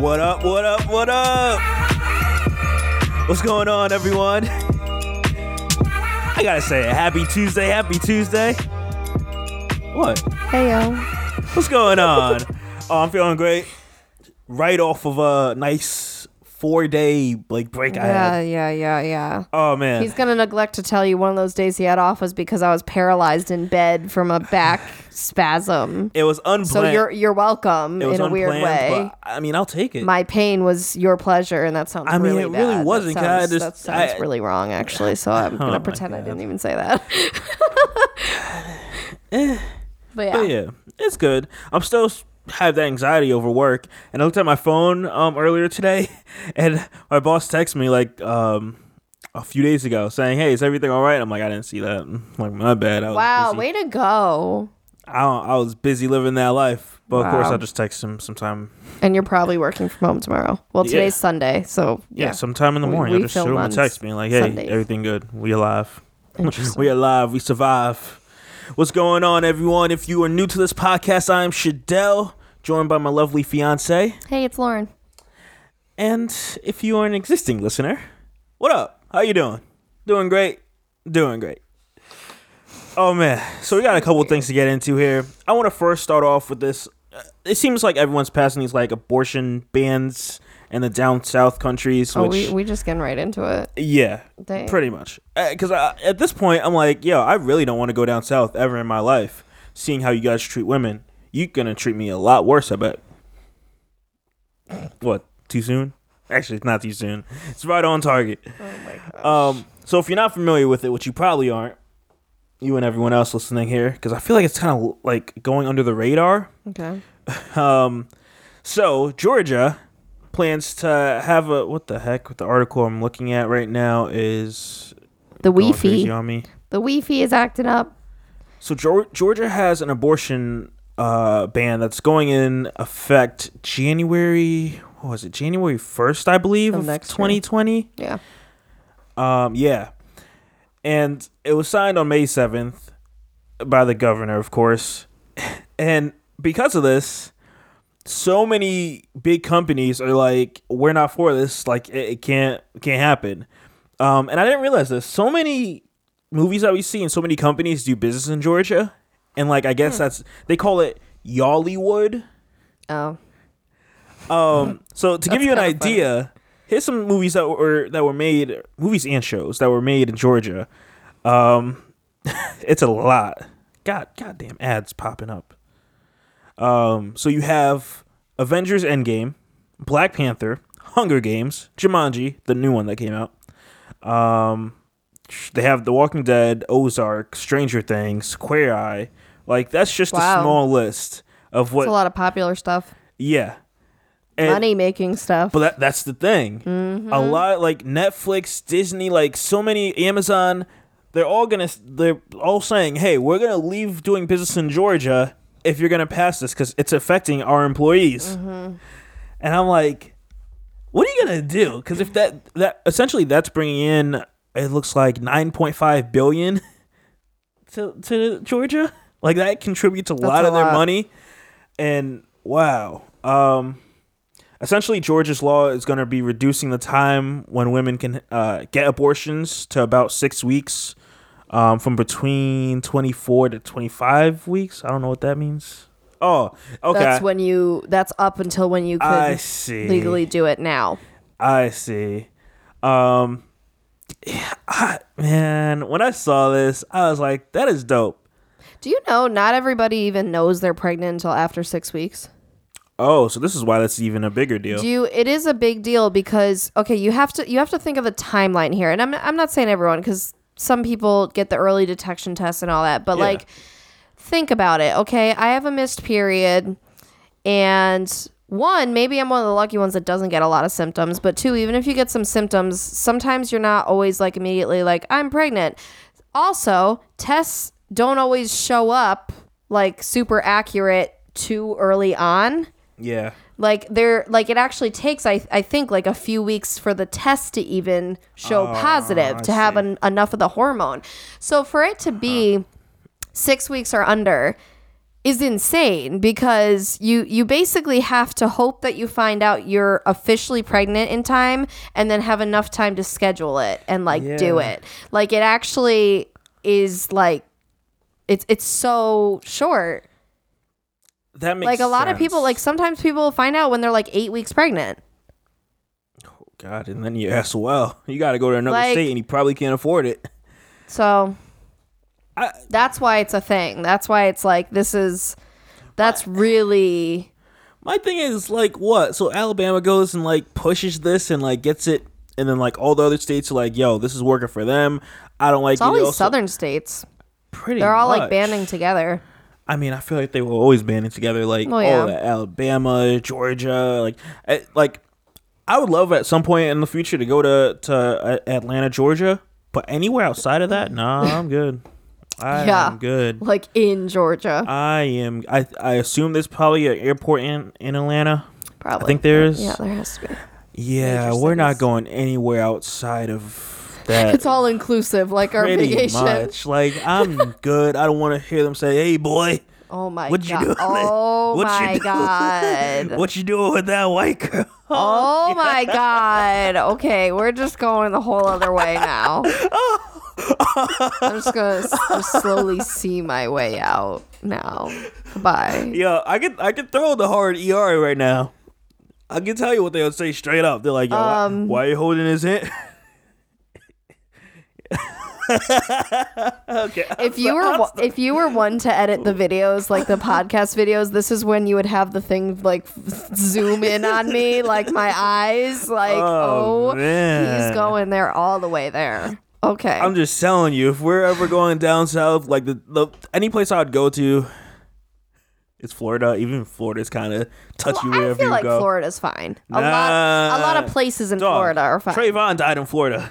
What up, what up, what up? What's going on, everyone? I gotta say, happy Tuesday, happy Tuesday. What? Hey yo. What's going on? oh, I'm feeling great. Right off of a nice four day like break I Yeah, had. yeah, yeah, yeah. Oh man. He's gonna neglect to tell you one of those days he had off was because I was paralyzed in bed from a back spasm. it was unplanned. So you're you're welcome in a weird way. I mean, I'll take it. My pain was your pleasure, and that sounds. I mean, really it really bad. wasn't, That sounds, just- that sounds I- really wrong, actually. So I'm Oh gonna pretend I didn't even say that. but yeah, But yeah, it's good. I'm still have that anxiety over work, and I looked at my phone um earlier today, and my boss texted me like um a few days ago saying, "Hey, is everything all right?" I'm like, I didn't see that. I'm like, my bad. I was wow, busy. way to go! I, I was busy living that life, but of course I'll just text him sometime. And you're probably working from home tomorrow. Well, Yeah. today's Sunday, so Yeah, yeah. sometime in the morning. we I'll just shoot him a text me like, "Hey, Sundays. everything good? We alive? We alive? We survive." What's going on, everyone? If you are new to this podcast, I am Shadell, joined by my lovely fiance. hey, it's Lauren. And if you are an existing listener, what up? How you doing? Doing great. Doing great. Oh man, so we got a couple things to get into here. I want to first start off with this. Uh, It seems like everyone's passing these like abortion bans in the down south countries, Oh, which we we just getting right into it. yeah, Dang. pretty much. Because at this point, I'm like, yo, I really don't want to go down south ever in my life. Seeing how you guys treat women, you gonna treat me a lot worse, I bet. What? Too soon? Actually, it's not too soon. It's right on target. Oh my gosh. Um, so if you're not familiar with it, which you probably aren't, you and everyone else listening here, because I feel like it's kind of like going under the radar. okay. Um, so Georgia plans to have a what the heck? What the article I'm looking at right now is The Wi-Fi. The Wi-Fi is acting up. So Georgia has an abortion uh, ban that's going in effect January. What was it? January first, I believe, Of year. 2020. Yeah. Um, yeah, and it was signed on May seventh by the governor, of course, and because of this, so many big companies are like, "We're not for this. Like, it, it can't can't happen." Um, and I didn't realize this. So many movies that we see and so many companies do business in Georgia, and like I Hmm. guess that's they call it Y'allywood. Oh. Um, so to give you an kinda funny. idea, here's some movies that were that were made, movies and shows that were made in Georgia. Um, it's a lot. God, goddamn ads popping up. Um, so you have Avengers Endgame, Black Panther, Hunger Games, Jumanji, the new one that came out. Um, they have The Walking Dead, Ozark, Stranger Things, Queer Eye. Like that's just a small list of what. It's a lot of popular stuff. Yeah. And- Money making stuff. but that that's the thing. Mm-hmm. A lot like Netflix, Disney, like so many Amazon, they're all gonna they're all saying, "Hey, we're gonna leave doing business in Georgia if you're gonna pass this because it's affecting our employees." Mm-hmm. And I'm like, "What are you gonna do?" Because if that that essentially that's bringing in it looks like 9.5 billion to to Georgia. Like that contributes a lot a of their lot. money. And wow. Um essentially Georgia's law is going to be reducing the time when women can uh, get abortions to about six weeks um, from between 24 to 25 weeks i don't know what that means oh okay That's when you. That's up until when you could i see legally do it now. i see um yeah, I, man when i saw this i was like that is dope Do you know not everybody even knows they're pregnant until after six weeks? oh so this is why that's even a bigger deal Do you, it is a big deal because okay, you have to you have to think of the timeline here, and I'm I'm not saying everyone because some people get the early detection test and all that, but Yeah. like think about it. Okay, I have a missed period, and one maybe I'm one of the lucky ones that doesn't get a lot of symptoms, but two, even if you get some symptoms, sometimes you're not always like immediately like I'm pregnant. Also, tests don't always show up like super accurate too early on yeah like they're like it actually takes I, I think like a few weeks for the test to even show positive Oh, I to have see. Uh-huh. an, enough of the hormone so for it to be six weeks or under is insane because you you basically have to hope that you find out you're officially pregnant in time and then have enough time to schedule it and like do it. Like it actually is like it's it's so short. That makes like a lot of people like sometimes people find out when they're like 8 weeks pregnant. Oh god, and then you ask, well, you got to go to another Like- state, and you probably can't afford it. So I- that's why it's a thing. That's why it's like this is that's really My thing is like, what? So Alabama goes and like pushes this and like gets it, and then like all the other states are like, yo, this is working for them. I don't like it's it. all these southern states. Pretty. They're all like much. banding together. I mean, I feel like they were always banding together. Like, Oh, yeah. Alabama, Georgia, like, eh, like, I would love at some point in the future to go to to uh, Atlanta, Georgia. But anywhere outside of that, nah, I'm good. I Yeah. am good. Like in Georgia. I am. I I assume there's probably an airport in in Atlanta. Probably. I think there's. Yeah, there has to be. Yeah, we're not going anywhere outside of that. It's all inclusive, like our vacation. much. Like I'm good. I don't want to hear them say, "Hey, boy, Oh my What you god. doing? Oh What you my doing? god. what you doing with that white girl?" Oh my god. Okay, we're just going the whole other way now. Oh, I'm just gonna s- just slowly see my way out now. Bye. Yeah, I can I can throw the hard ER right now. I can tell you what they would say straight up. They're like, Yo, why- Um, why, are you holding his hand? okay. If you were wa- if you were one to edit the videos, like the podcast videos, this is when you would have the thing like zoom in on me, like my eyes, like Oh, oh, man. he's going there all the way there. Okay. I'm just telling you, if we're ever going down south, like the, the any place I'd go to, it's Florida. Even Florida's kind of touchy Well, I wherever feel you like go. Florida's fine. A lot, a lot of places in Dog, Florida are fine. Trayvon died in Florida.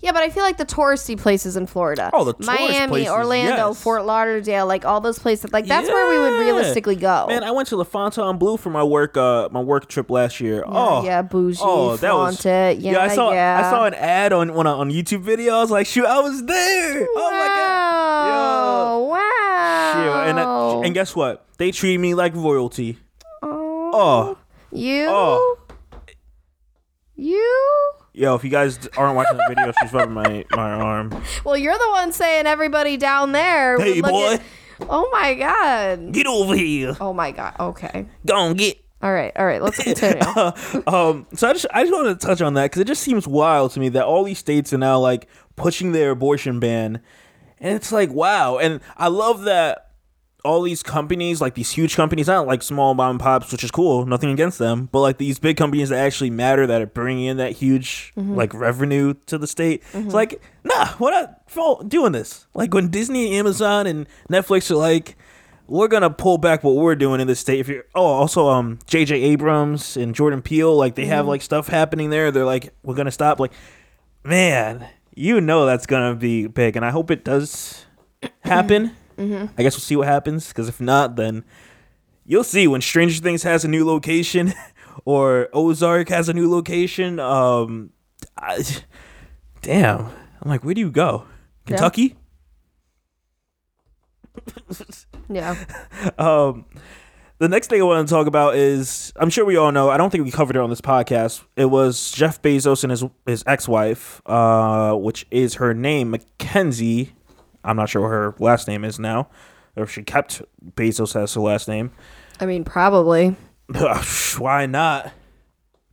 Yeah, but I feel like the touristy places in Florida. Oh, the Miami, places, Orlando, yes. Fort Lauderdale, like all those places. Like that's where we would realistically go. Man, I went to La Fontainebleau for my work uh my work trip last year. oh yeah, bougie, Oh, that was flaunt it. Yeah, I saw yeah. I saw an ad on on, on YouTube video. I was like, shoot, I was there. Oh my god. Wow. Wow. Shoot. And and guess what? They treated me like royalty. oh, Oh. you, Oh. you. Yo, if you guys aren't watching the video, she's rubbing my, my arm. Well, you're the one saying everybody down there. Hey, would look boy. at- oh my god. Get over here. Oh my god. Okay. Go on, get. All right. All right. Let's continue. um, so I just I just wanted to touch on that because it just seems wild to me that all these states are now like pushing their abortion ban, and it's like wow. And I love that all these companies, like these huge companies, not like small mom and pops, which is cool, nothing against them, but like these big companies that actually matter that are bringing in that huge mm-hmm. like revenue to the state. It's mm-hmm. like nah, we're not doing this. Like when Disney, Amazon, and Netflix are like. We're gonna pull back what we're doing in this state. If you're, oh, also, um, J.J. Abrams and Jordan Peele, like they have mm-hmm. like stuff happening there. They're like, we're gonna stop. Like, man, you know that's gonna be big, and I hope it does happen. I guess we'll see what happens. Because if not, then you'll see when Stranger Things has a new location or Ozark has a new location. Um, I, damn, I'm like, where do you go? Kentucky? yeah. Um, the next thing I want to talk about is I'm sure we all know. I don't think we covered it on this podcast. It was Jeff Bezos and his his ex wife, uh, which is her name, Mackenzie. I'm not sure what her last name is now, or if she kept Bezos as her last name. I mean, probably. Why not?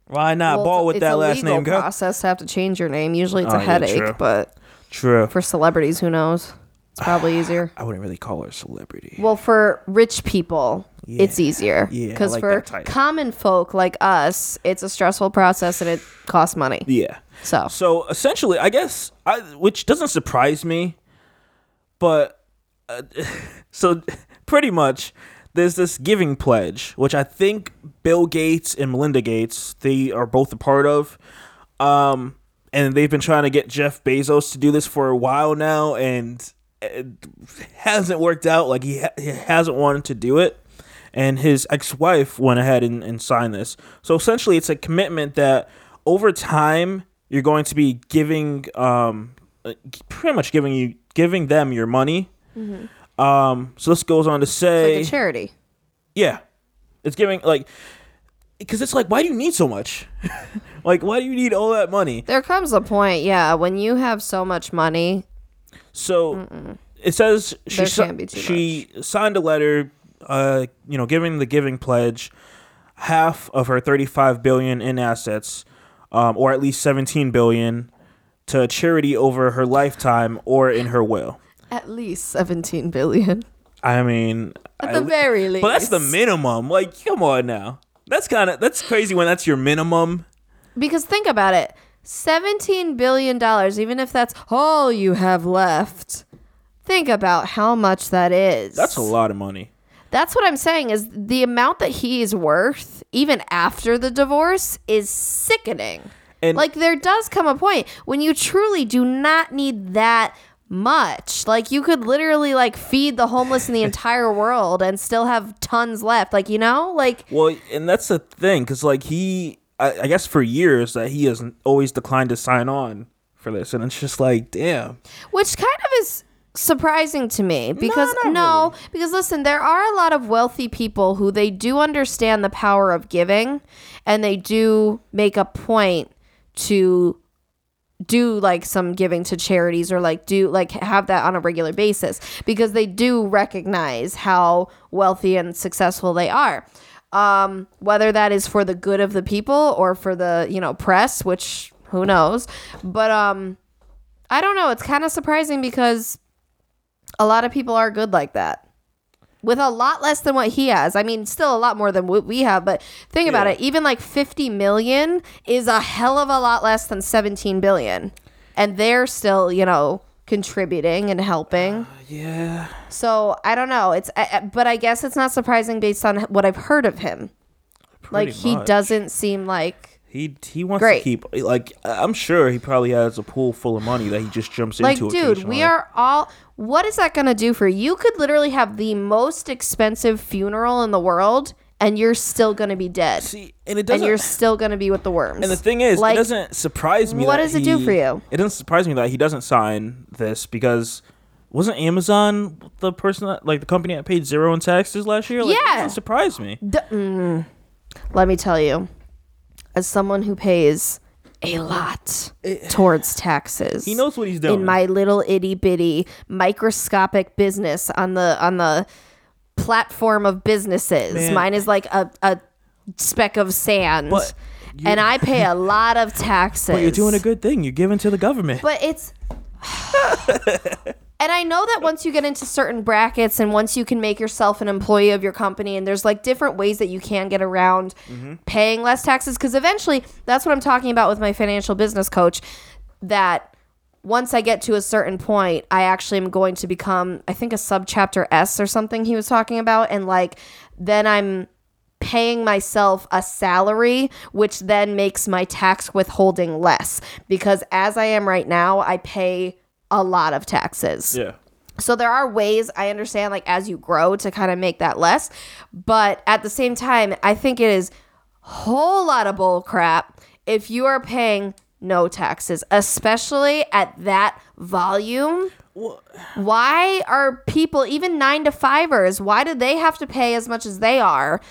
Why not Well, ball with that a last name, girl? process to have to change your name. Usually it's Oh, a yeah, headache, true. but True. for celebrities, who knows? It's probably easier. I wouldn't really call her a celebrity. Well, for rich people, it's easier. Yeah, Because like for common folk like us, it's a stressful process and it costs money. yeah. So, So essentially, I guess, I, which doesn't surprise me, but uh, so pretty much there's this giving pledge, which I think Bill Gates and Melinda Gates they are both a part of, um, and they've been trying to get Jeff Bezos to do this for a while now, and it hasn't worked out. Like he, ha- he hasn't wanted to do it. And his ex-wife went ahead and, and signed this. So essentially, it's a commitment that over time you're going to be giving, um, pretty much giving you giving them your money, Um, so this goes on to say, Like a charity. yeah, it's giving like, because it's like, why do you need so much? like, why do you need all that money? There comes a point, yeah, when you have so much money. So it says she si- can't be too she signed a letter, uh, you know, giving the Giving Pledge half of her 35 billion in assets, um, or at least 17 billion, to charity over her lifetime or in her will. At least 17 billion. I mean, At I- the very least. but that's the minimum. Like, come on now. That's kind of that's crazy when that's your minimum. Because think about it. 17 billion dollars even if that's all you have left. Think about how much that is. That's a lot of money. That's what I'm saying is the amount that he is worth even after the divorce is sickening. And like there does come a point when you truly do not need that much. Like you could literally like feed the homeless in the entire world and still have tons left. Like, you know? Like Well, and that's the thing, because like he, I, I guess for years that he has always declined to sign on for this, and it's just like, damn. which kind of is surprising to me because not no, because listen, there are a lot of wealthy people who they do understand the power of giving and they do make a point to do like some giving to charities or like do like have that on a regular basis because they do recognize how wealthy and successful they are. Um whether that is for the good of the people or for the you know press which who knows? But um i don't know. It's kind of surprising because a lot of people are good like that with a lot less than what he has. I mean, still a lot more than what we have, but think about Yeah. it. Even like 50 million is a hell of a lot less than 17 billion. And they're still, you know, contributing and helping. Uh, yeah. So I don't know. It's, I- but I guess it's not surprising based on what I've heard of him. like Pretty he doesn't seem like He he wants Great. to keep like I'm sure he probably has a pool full of money that he just jumps like into. Like, dude we are all what is that going to do for you you could literally have the most expensive funeral in the world and you're still going to be dead See, and it doesn't. you're still going to be with the worms and the thing is, like it doesn't surprise me. what that does it do he- for you? It doesn't surprise me that he doesn't sign this because wasn't Amazon the person that like the company that paid zero in taxes last year? Like, it Yeah. doesn't surprise me. Mm. let me tell you as someone who pays a lot eh. towards taxes He knows what he's doing. in my little itty bitty microscopic business on the on the platform of businesses. Man. Mine is like a, a speck of sand. But you- and I pay a lot of taxes. but you're doing a good thing. You're giving to the government. But it's And I know that once you get into certain brackets and once you can make yourself an employee of your company and there's like different ways that you can get around mm-hmm. paying less taxes cuz eventually that's what I'm talking about with my financial business coach that once I get to a certain point, I actually am going to become I think a subchapter S or something he was talking about and like then I'm paying myself a salary, which then makes my tax withholding less. Because as I am right now, I pay a lot of taxes. yeah. So there are ways I understand, like as you grow, to kind of make that less. But at the same time, I think it is whole lot of bull crap if you are paying no taxes, especially at that volume. Why are people, even nine to fivers, why do they have to pay as much as they are,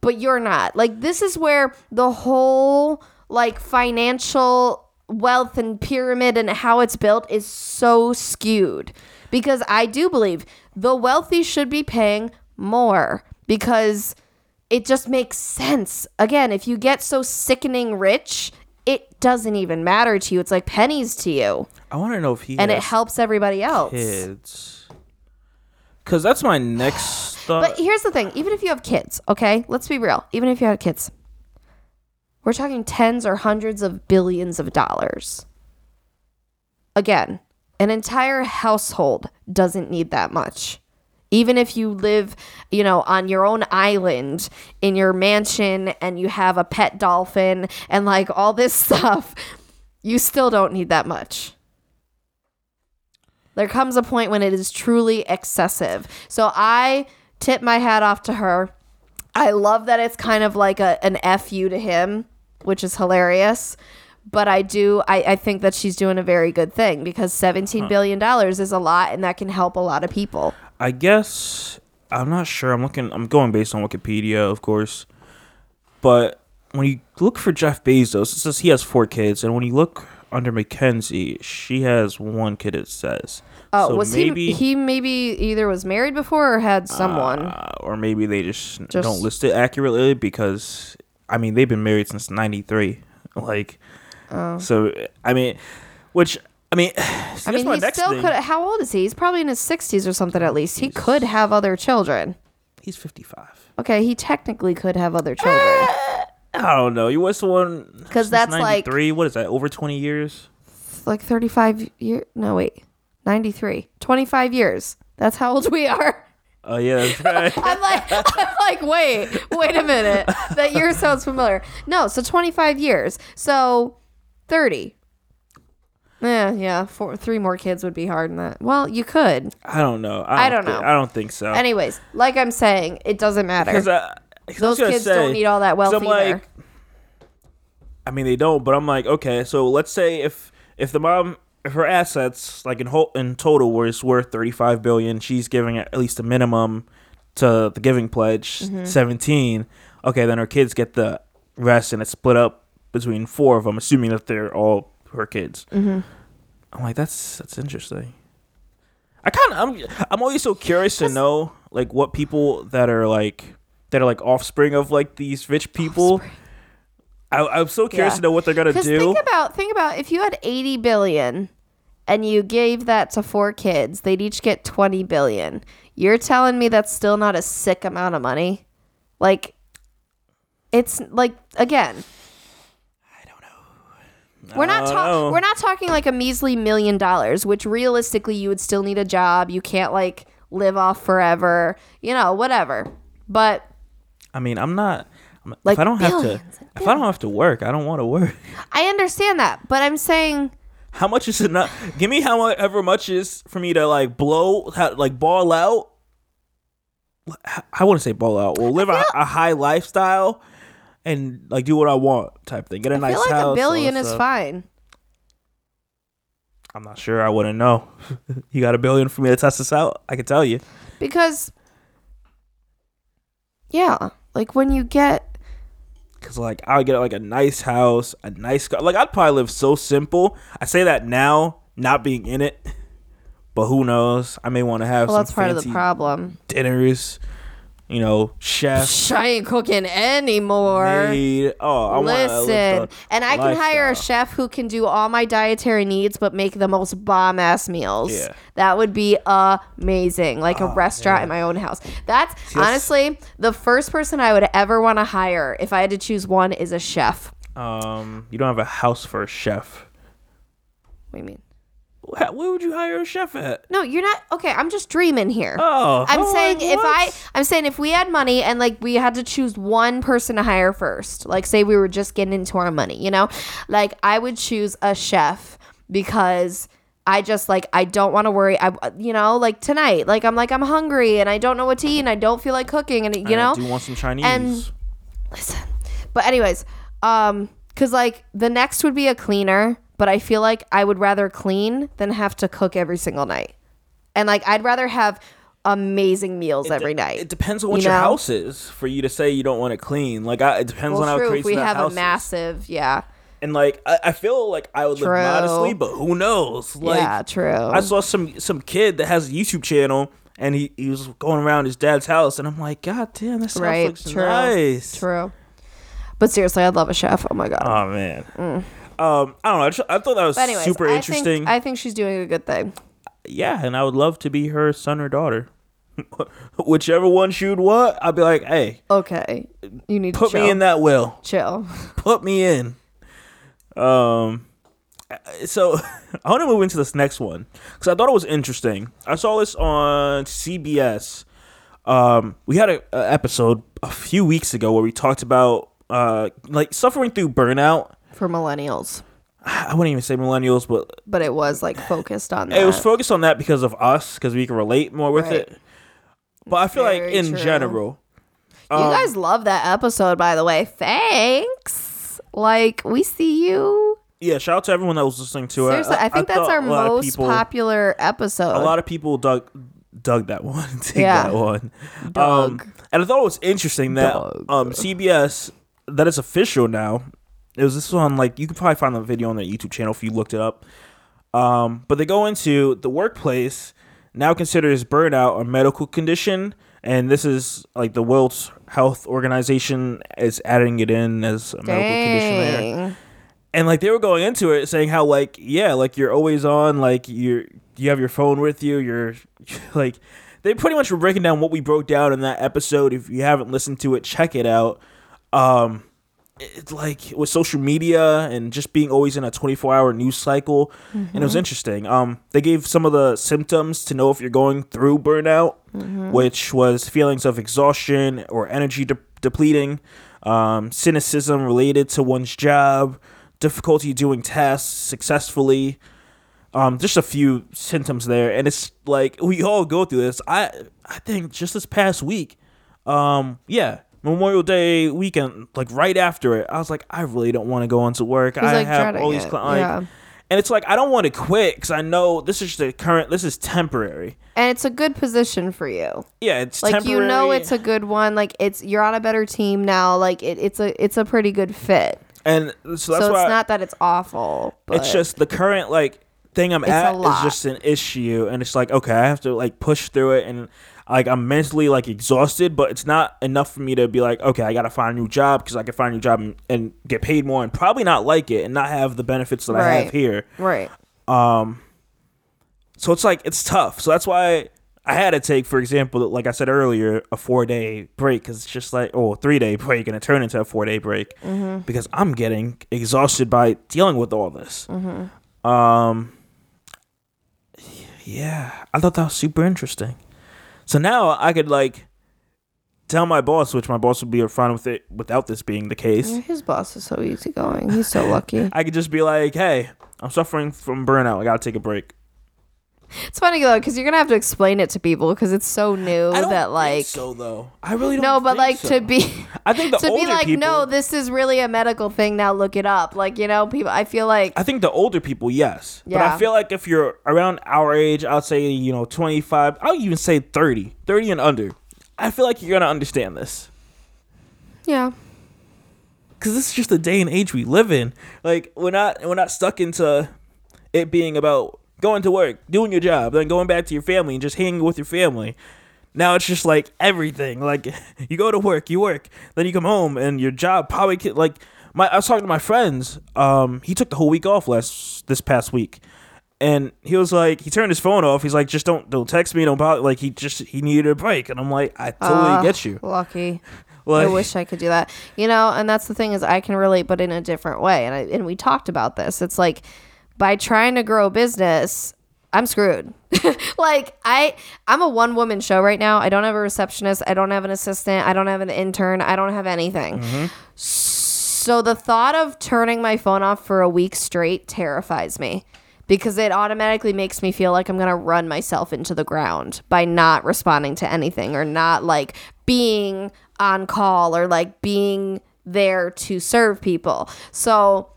but you're not? Like, this is where the whole, like, financial wealth and pyramid and how it's built is so skewed. Because I do believe the wealthy should be paying more because it just makes sense. Again, if you get so sickening rich, it doesn't even matter to you. It's like pennies to you, I want to know if he and it helps everybody else. kids. Cause that's my next thought. But here's the thing: even if you have kids, okay, let's be real. Even if you had kids, we're talking tens or hundreds of billions of dollars. Again, an entire household doesn't need that much. Even if you live, you know, on your own island in your mansion and you have a pet dolphin and like all this stuff, you still don't need that much. There comes a point when it is truly excessive. So I tip my hat off to her. I love that it's kind of like a, an FU to him, which is hilarious. But I do, I, I think that she's doing a very good thing because $17 billion is a lot and that can help a lot of people. I guess I'm not sure. I'm looking. I'm going based on Wikipedia, of course. But when you look for Jeff Bezos, it says he has four kids, and when you look under Mackenzie, she has one kid. It says. Oh, So was maybe, he? He maybe either was married before or had someone. uh, or maybe they just, Just- don't list it accurately because I mean they've been married since '93. Like, Oh. so I mean, which I mean, I mean, he still could. How old is he? He's probably in his sixties or something. At least he could have other children. He's 55. Okay, he technically could have other children. I don't know. You was the one 'Cause since that's like- three. What is that? Over 20 years? like thirty-five year. No, wait, ninety-three. Twenty-five years. That's how old we are. Oh yeah, that's right. I'm like, I'm like, wait, wait a minute. That year sounds familiar. No, so 25 years. So 30. Yeah, yeah. Four, three more kids would be hard in that. Well, you could. I don't know. I I don't thi- know. I don't think so. Anyways, like I'm saying, it doesn't matter. Because I was Those kids say- don't need all that wealth I'm either. like, I mean, they don't. But I'm like, okay, so let's say if if the mom, her assets like in whole in total was worth 35 billion, she's giving at least a minimum to the Giving Pledge, Mm-hmm. 17. Okay, then her kids get the rest, and it's split up between four of them, assuming that they're all her kids. Mm-hmm. I'm like, that's that's interesting. I kind of I'm I'm always so curious to know like what people that are like that are like offspring of like these rich people. I, I'm so curious Yeah. to know what they're gonna do. think about think about if you had 80 billion and you gave that to four kids, they'd each get 20 billion. You're telling me that's still not a sick amount of money? Like it's like again, we're not I don't talking. We're not talking like a measly million dollars, which realistically you would still need a job. You can't like live off forever, you know, whatever. But I mean, I'm not. I'm, Like if I don't have to, if I don't have to work, I don't want to work. I understand that. But I'm saying How much is enough? Give me however much is for me to like blow, like ball out. I want to say ball out. Well, live a, a high lifestyle and like do what I want type thing. Get a I nice feel like house. a billion is fine. I'm not sure. I wouldn't know. you got a billion for me to test this out? I can tell you. Because yeah, like when you get Cause like I would get like a nice house, a nice car. Like I'd probably live so simple. I say that now, not being in it, but who knows? I may want to have well, some that's part of the problem. dinners. You know, chef. I ain't cooking anymore. maid. Oh, I want Listen, and I can hire a chef who can do all my dietary needs, but make the most bomb ass meals. Yeah. Oh, That would be amazing, like a restaurant in my own house. That's that's- honestly the first person I would ever want to hire if I had to choose one is a chef. Um, you don't have a house for a chef. What do you mean? Wh- Where would you hire a chef at? No, you're not. Okay, I'm just dreaming here. Oh, I'm I'm saying if I. I'm saying if we had money and like we had to choose one person to hire first, like say we were just getting into our money, you know, like I would choose a chef because I just like I don't want to worry. I, you know, like tonight, like I'm like I'm hungry and I don't know what to eat and I don't feel like cooking and you I know, do you want some Chinese. and- listen, but anyways, um, cause like the next would be a cleaner, but I feel like I would rather clean than have to cook every single night. And like I'd rather have amazing meals every night. It depends on what you your know? house is for you to say you don't want to clean. Like I, it depends on well, how true. crazy If we that have house a is. massive, yeah, And like I, I feel like I would True. live modestly, but who knows? Like yeah, true. I saw some some kid that has a YouTube channel and he, he was going around his dad's house and I'm like, God damn, this house right, true, nice. true. But seriously, I'd love a chef. Oh my god. Oh man. Mm. Um, I don't know. I, just, I thought that was anyways, super I interesting. Think, I think she's doing a good thing. yeah, and I would love to be her son or daughter. Whichever one she would want, I'd be like, hey, Okay, you need put to chill. me in that will. Chill. Put me in. Um, so I want to move into this next one because I thought it was interesting. I saw this on CBS. Um, we had a, a episode a few weeks ago where we talked about uh like suffering through burnout. For millennials, I wouldn't even say millennials, but but it was like focused on that. it was focused on that because of us because we can relate more with Right. it. But I feel like Very in true. general, You um, guys love that episode, by the way. Thanks. Like we see you. yeah. Shout out to everyone that was listening to Seriously, it. I think that's thought our a lot of most people- popular episode. A lot of people dug dug that one. Dig Yeah. that one. Um, and I thought it was interesting that Dug. um CBS that it's official now. It was this one like you could probably find the video on their YouTube channel if you looked it up. Um, but they go into the workplace now considers burnout a medical condition, and this is like the World Health Organization is adding it in as a medical condition there Dang. and like they were going into it saying how like yeah like you're always on like you're you have your phone with you you're like they pretty much were breaking down what we broke down in that episode if you haven't listened to it check it out um it's like with social media and just being always in a 24 hour news cycle and it was interesting. Um they gave some of the symptoms to know if you're going through burnout which was feelings of exhaustion or energy de- depleting um cynicism related to one's job difficulty doing tasks successfully um just a few symptoms there. And it's like we all go through this. I i think just this past week um yeah memorial day weekend like right after it i was like i really don't want to go into work i like, have all these it, cli- like, yeah. and it's like i don't want to quit because i know this is the current this is temporary And it's a good position for you. yeah it's Like you know it's a good one. Like it's you're on a better team now. Like it, it's a it's a pretty good fit. and so that's so why it's not that it's awful. But it's just the current like thing I'm at is just an issue, and it's like okay, I have to like push through it, and like I'm mentally like exhausted, but it's not enough for me to be like okay, I gotta find a new job because I can find a new job and, and get paid more, and probably not like it, and not have the benefits that I have here. right. Um, so it's like it's tough. So that's why I had to take, for example, like I said earlier, a four day break because it's just like oh, three day break and it turned into a four day break because I'm getting exhausted by dealing with all this. Um, yeah, I thought that was super interesting. So now I could like tell my boss, which my boss would be fine with it without this being the case. Yeah, His boss is so easygoing. He's so lucky. I could just be like, hey, I'm suffering from burnout. I gotta take a break. It's funny though, because you're gonna have to explain it to people because it's so new I don't that think like so though. I really don't. Know. No, but think like so. to be I think the to older be like people, no, this is really a medical thing. Now look it up. Like you know, people. I feel like I think the older people, yes. But Yeah. I feel like if you're around our age, I'd say you know 25. I'll even say 30, 30 and under. I feel like you're gonna understand this yeah, because this is just the day and age we live in. Like we're not we're not stuck into it being about going to work, doing your job, then going back to your family and just hanging with your family. Now it's just like everything. Like you go to work, you work, then you come home, and your job probably could, like my. I was talking to my friends. Um, he took the whole week off last this past week, and he was like, he turned his phone off. He's like, just don't don't text me, don't bother. Like he just he needed a break, and I'm like, I totally Ah, get you. lucky. Like, I wish I could do that. You know, and that's the thing is I can relate, but in a different way. And I, and we talked about this. It's like by trying to grow a business, I'm screwed. like I, I'm a one woman show right now. I don't have a receptionist. I don't have an assistant. I don't have an intern. I don't have anything. So the thought of turning my phone off for a week straight terrifies me because it automatically makes me feel like I'm going to run myself into the ground by not responding to anything or not like being on call or like being there to serve people. So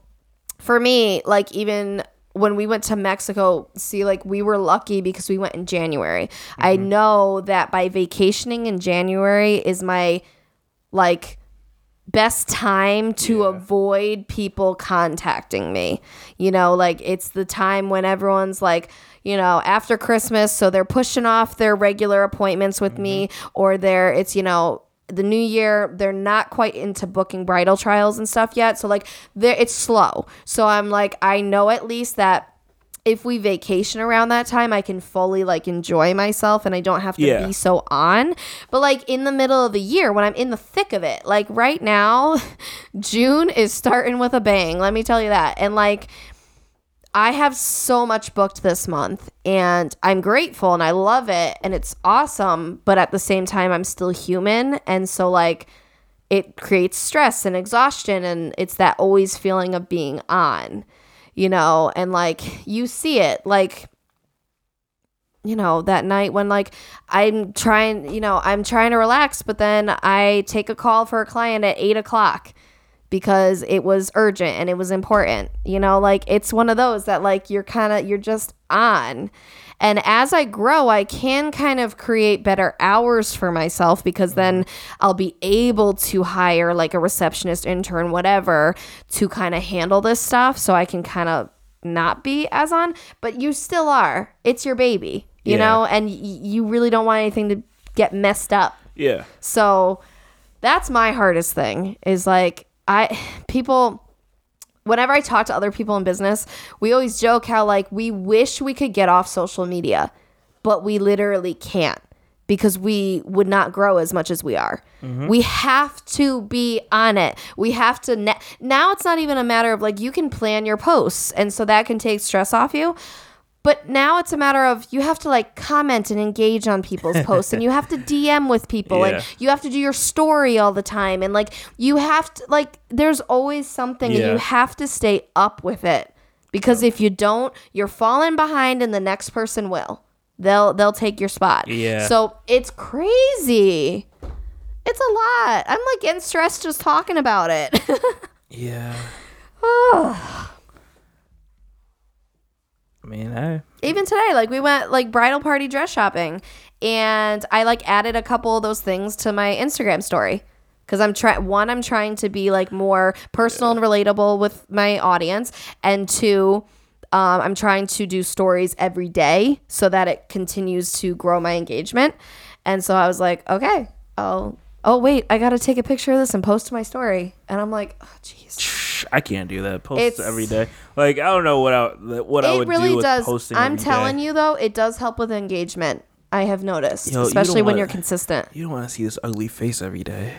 for me, like even when we went to Mexico, see, like we were lucky because we went in January. I mm-hmm. know that by vacationing in January is my like best time to avoid people contacting me. You know, like it's the time when everyone's like, you know, after Christmas, so they're pushing off their regular appointments with me mm-hmm. or they're it's, you know, the new year they're not quite into booking bridal trials and stuff yet. So like there it's slow. So i'm like i know at least that if we vacation around that time i can fully like enjoy myself and i don't have to Yeah. be so on. But like in the middle of the year when i'm in the thick of it like right now june is starting with a bang let me tell you that. And like I have so much booked this month and I'm grateful and I love it and it's awesome, but at the same time I'm still human and so like it creates stress and exhaustion and it's that always feeling of being on, you know, and like you see it like you know that night when like i'm trying you know i'm trying to relax but then i take a call for a client at eight o'clock because it was urgent and it was important. You know, like it's one of those that like you're kind of you're just on. And as I grow, I can kind of create better hours for myself because then mm-hmm. I'll be able to hire like a receptionist, intern, whatever, to kind of handle this stuff so I can kind of not be as on, but you still are. It's your baby, you Yeah. know, and y- you really don't want anything to get messed up. Yeah. So that's my hardest thing is like I people whenever I talk to other people in business, we always joke how like we wish we could get off social media, but we literally can't because we would not grow as much as we are. Mm-hmm. We have to be on it. We have to ne- now it's not even a matter of like you can plan your posts and so that can take stress off you. But now it's a matter of you have to like comment and engage on people's posts and you have to DM with people Yeah. and you have to do your story all the time and like you have to like there's always something and you have to stay up with it because if you don't you're falling behind and the next person will. They'll they'll take your spot. Yeah. so it's crazy. It's a lot. I'm like getting stressed just talking about it. Yeah. Mean, I even today like we went like bridal party dress shopping and i like added a couple of those things to my instagram story. Because i'm trying one i'm trying to be like more personal and relatable with my audience and two um, i'm trying to do stories every day so that it continues to grow my engagement. And so i was like okay oh oh wait i gotta take a picture of this and post to my story. And i'm like oh jeez I can't do that. Post It's- every day. Like I don't know what I what I would do with does posting. i'm every telling day. you though it does help with engagement i have noticed Yo, you especially don't when wanna- you're consistent You don't want to see this ugly face every day.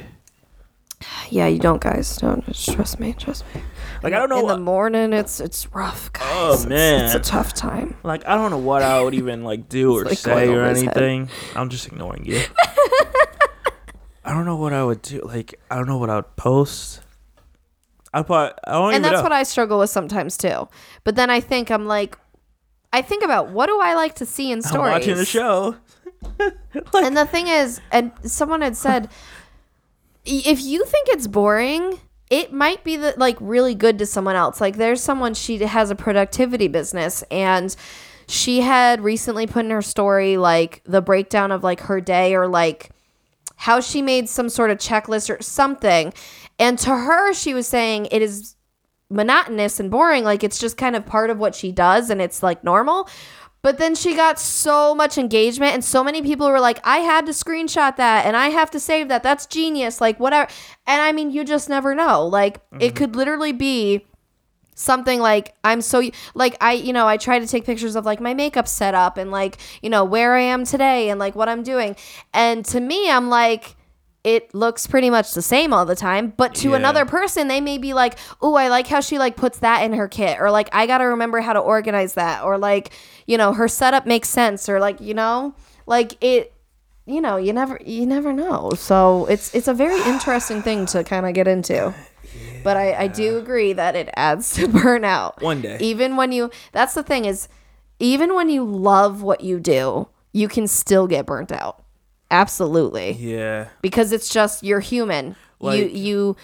yeah you don't guys don't just trust me trust me Like I don't know. in the morning it's it's rough guys Oh, It's- man. it's, a tough time like I don't know what I would even like do or like say going or over his head. anything. I'm just ignoring you. I don't know what I would do. Like I don't know what I would post. I put. I don't and that's know. what i struggle with sometimes too but then i think i'm like i think about what do i like to see in I'm stories watching the show. and the thing is and someone had said if you think it's boring it might be the, like really good to someone else like there's someone she has a productivity business and she had recently put in her story like the breakdown of like her day or like how she made some sort of checklist or something and to her she was saying it is monotonous and boring like it's just kind of part of what she does and it's like normal. But then she got so much engagement and so many people were like i had to screenshot that and i have to save that. That's genius. Like whatever. And i mean you just never know. Like it mm-hmm. could literally be something like I'm so like I you know I try to take pictures of like my makeup setup and like you know where I am today and like what I'm doing. And to me I'm like it looks pretty much the same all the time but to Yeah. another person they may be like oh I like how she like puts that in her kit or like I got to remember how to organize that or like you know her setup makes sense or like you know like it you know you never you never know. So it's it's a very interesting thing to kind of get into. But I, I do agree that it adds to burnout. One day. even when you that's the thing is even when you love what you do you can still get burnt out absolutely Yeah. because it's just you're human you Like- you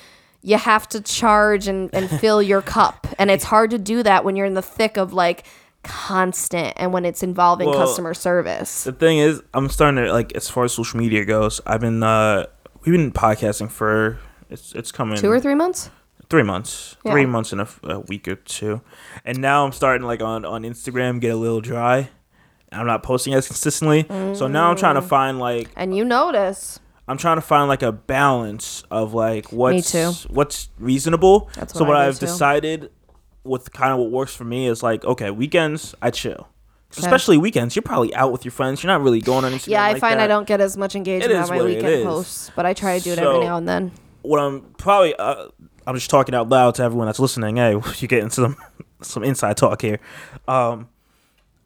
you have to charge and, and fill your cup and it's hard to do that when you're in the thick of like constant and when it's involving Well, customer service The thing is, I'm starting to like as far as social media goes. I've been uh we've been podcasting for it's it's coming two or three months three months, Yeah. three months in a week or two, and now I'm starting like on on Instagram get a little dry. I'm not posting as consistently, so now I'm trying to Mm. find like and you notice I'm trying to find like a balance of like what's what's reasonable. That's so what what I too. decided with kind of what works for me is like okay, weekends I chill. Especially weekends, you're probably out with your friends. You're not really going on Instagram. yeah i like find i don't get as much engagement on my weekend posts but i try to do it So- every now and then what I'm probably uh, I'm just talking out loud to everyone that's listening. Hey, you get into some some inside talk here. Um,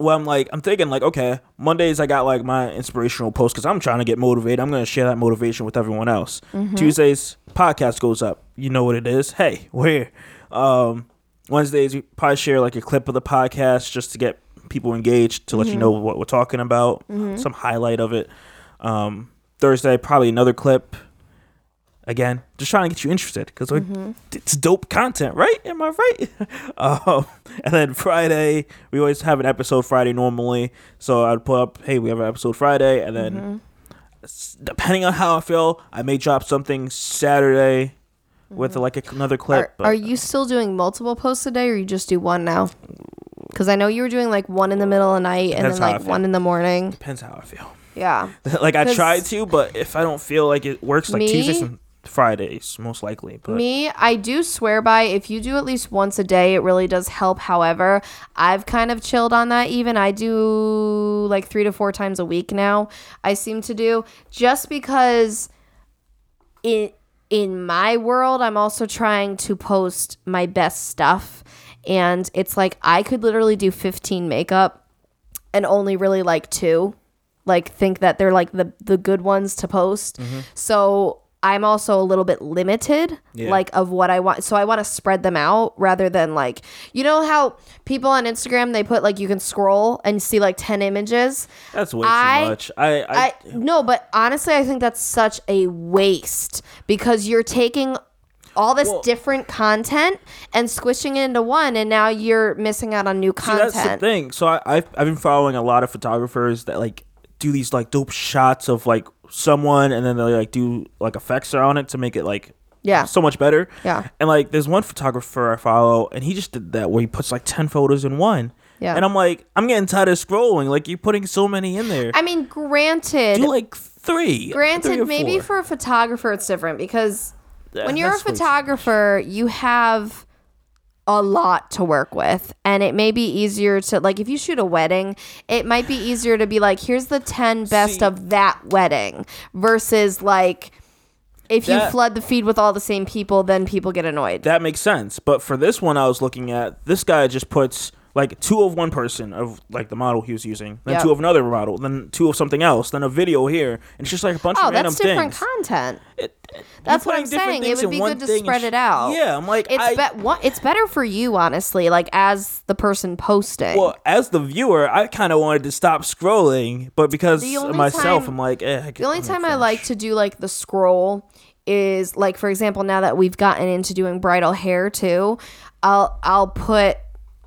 well, I'm like I'm thinking like okay, Mondays I got like my inspirational post because I'm trying to get motivated. I'm gonna share that motivation with everyone else. Tuesdays podcast goes up. You know what it is. Hey, we're here. Um, Wednesdays we probably share like a clip of the podcast just to get people engaged to let you know what we're talking about, some highlight of it. Um, Thursday probably another clip Again, just trying to get you interested because mm-hmm. it's dope content, right? Am I right? um, and then Friday, we always have an episode Friday normally. So I'd put up, hey, we have an episode Friday, and then mm-hmm. s- depending on how I feel, I may drop something Saturday with mm-hmm. like a, another clip. Are, but are you still doing multiple posts a day, or you just do one now? Because I know you were doing like one in the middle of the night and then like one in the morning. depends how I feel. Yeah. like I try to, but if I don't feel like it works, like Me? Tuesdays and Fridays, most likely. But Me, I do swear by if you do at least once a day, it really does help. However, I've kind of chilled on that even. I do like three to four times a week now. I seem to do just because in in my world, I'm also trying to post my best stuff. And it's like I could literally do 15 makeup and only really like two like think that they're like the the good ones to post Mm-hmm. so i'm also a little bit limited Yeah. like of what i want so i want to spread them out rather than like you know how people on instagram they put like you can scroll and see like 10 images that's way I- too much. I, I, I no, but honestly, I think that's such a waste because you're taking all this Well- different content and squishing it into one, and now you're missing out on new See, that's the thing. So I, I've I've been following a lot of photographers that like do these like dope shots of like someone, and then they like do like effects on it to make it like Yeah. so much better. Yeah. And like there's one photographer I follow, and he just did that where he puts like ten photos in one. Yeah. And I'm like, I'm getting tired of scrolling. Like you're putting so many in there. I mean, granted, do like three. three granted, or maybe four. for a photographer it's different because Yeah, when you're a that's way too- photographer, you have a lot to work with and it may be easier to like if you shoot a wedding it might be easier to be like here's the 10 best See- of that wedding versus like if you flood the feed with all the same people then people get annoyed that makes sense. But for this one, I was looking at this guy just puts like two of one person of like the model he was using, then Yeah. two of another model, then two of something else, then a video here, and it's just like a bunch oh of random that's different things. content It- That's what I'm saying. It would be good to spread sh- it out. Yeah, I'm like, it's I, be- one, it's better for you honestly like as the person posting well, as the viewer, I kind of wanted to stop scrolling, but because of myself, time- I'm like, eh, I The only time I like to do like the scroll is like for example now that we've gotten into doing bridal hair too, I'll I'll put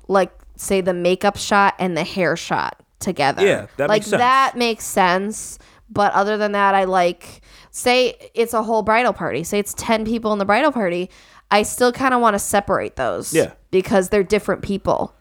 like say the makeup shot and the hair shot together. Yeah, that like makes sense. that makes sense. But other than that, I like say it's a whole bridal party. Say it's ten people in the bridal party. I still kind of want to separate those. Yeah. Because they're different people.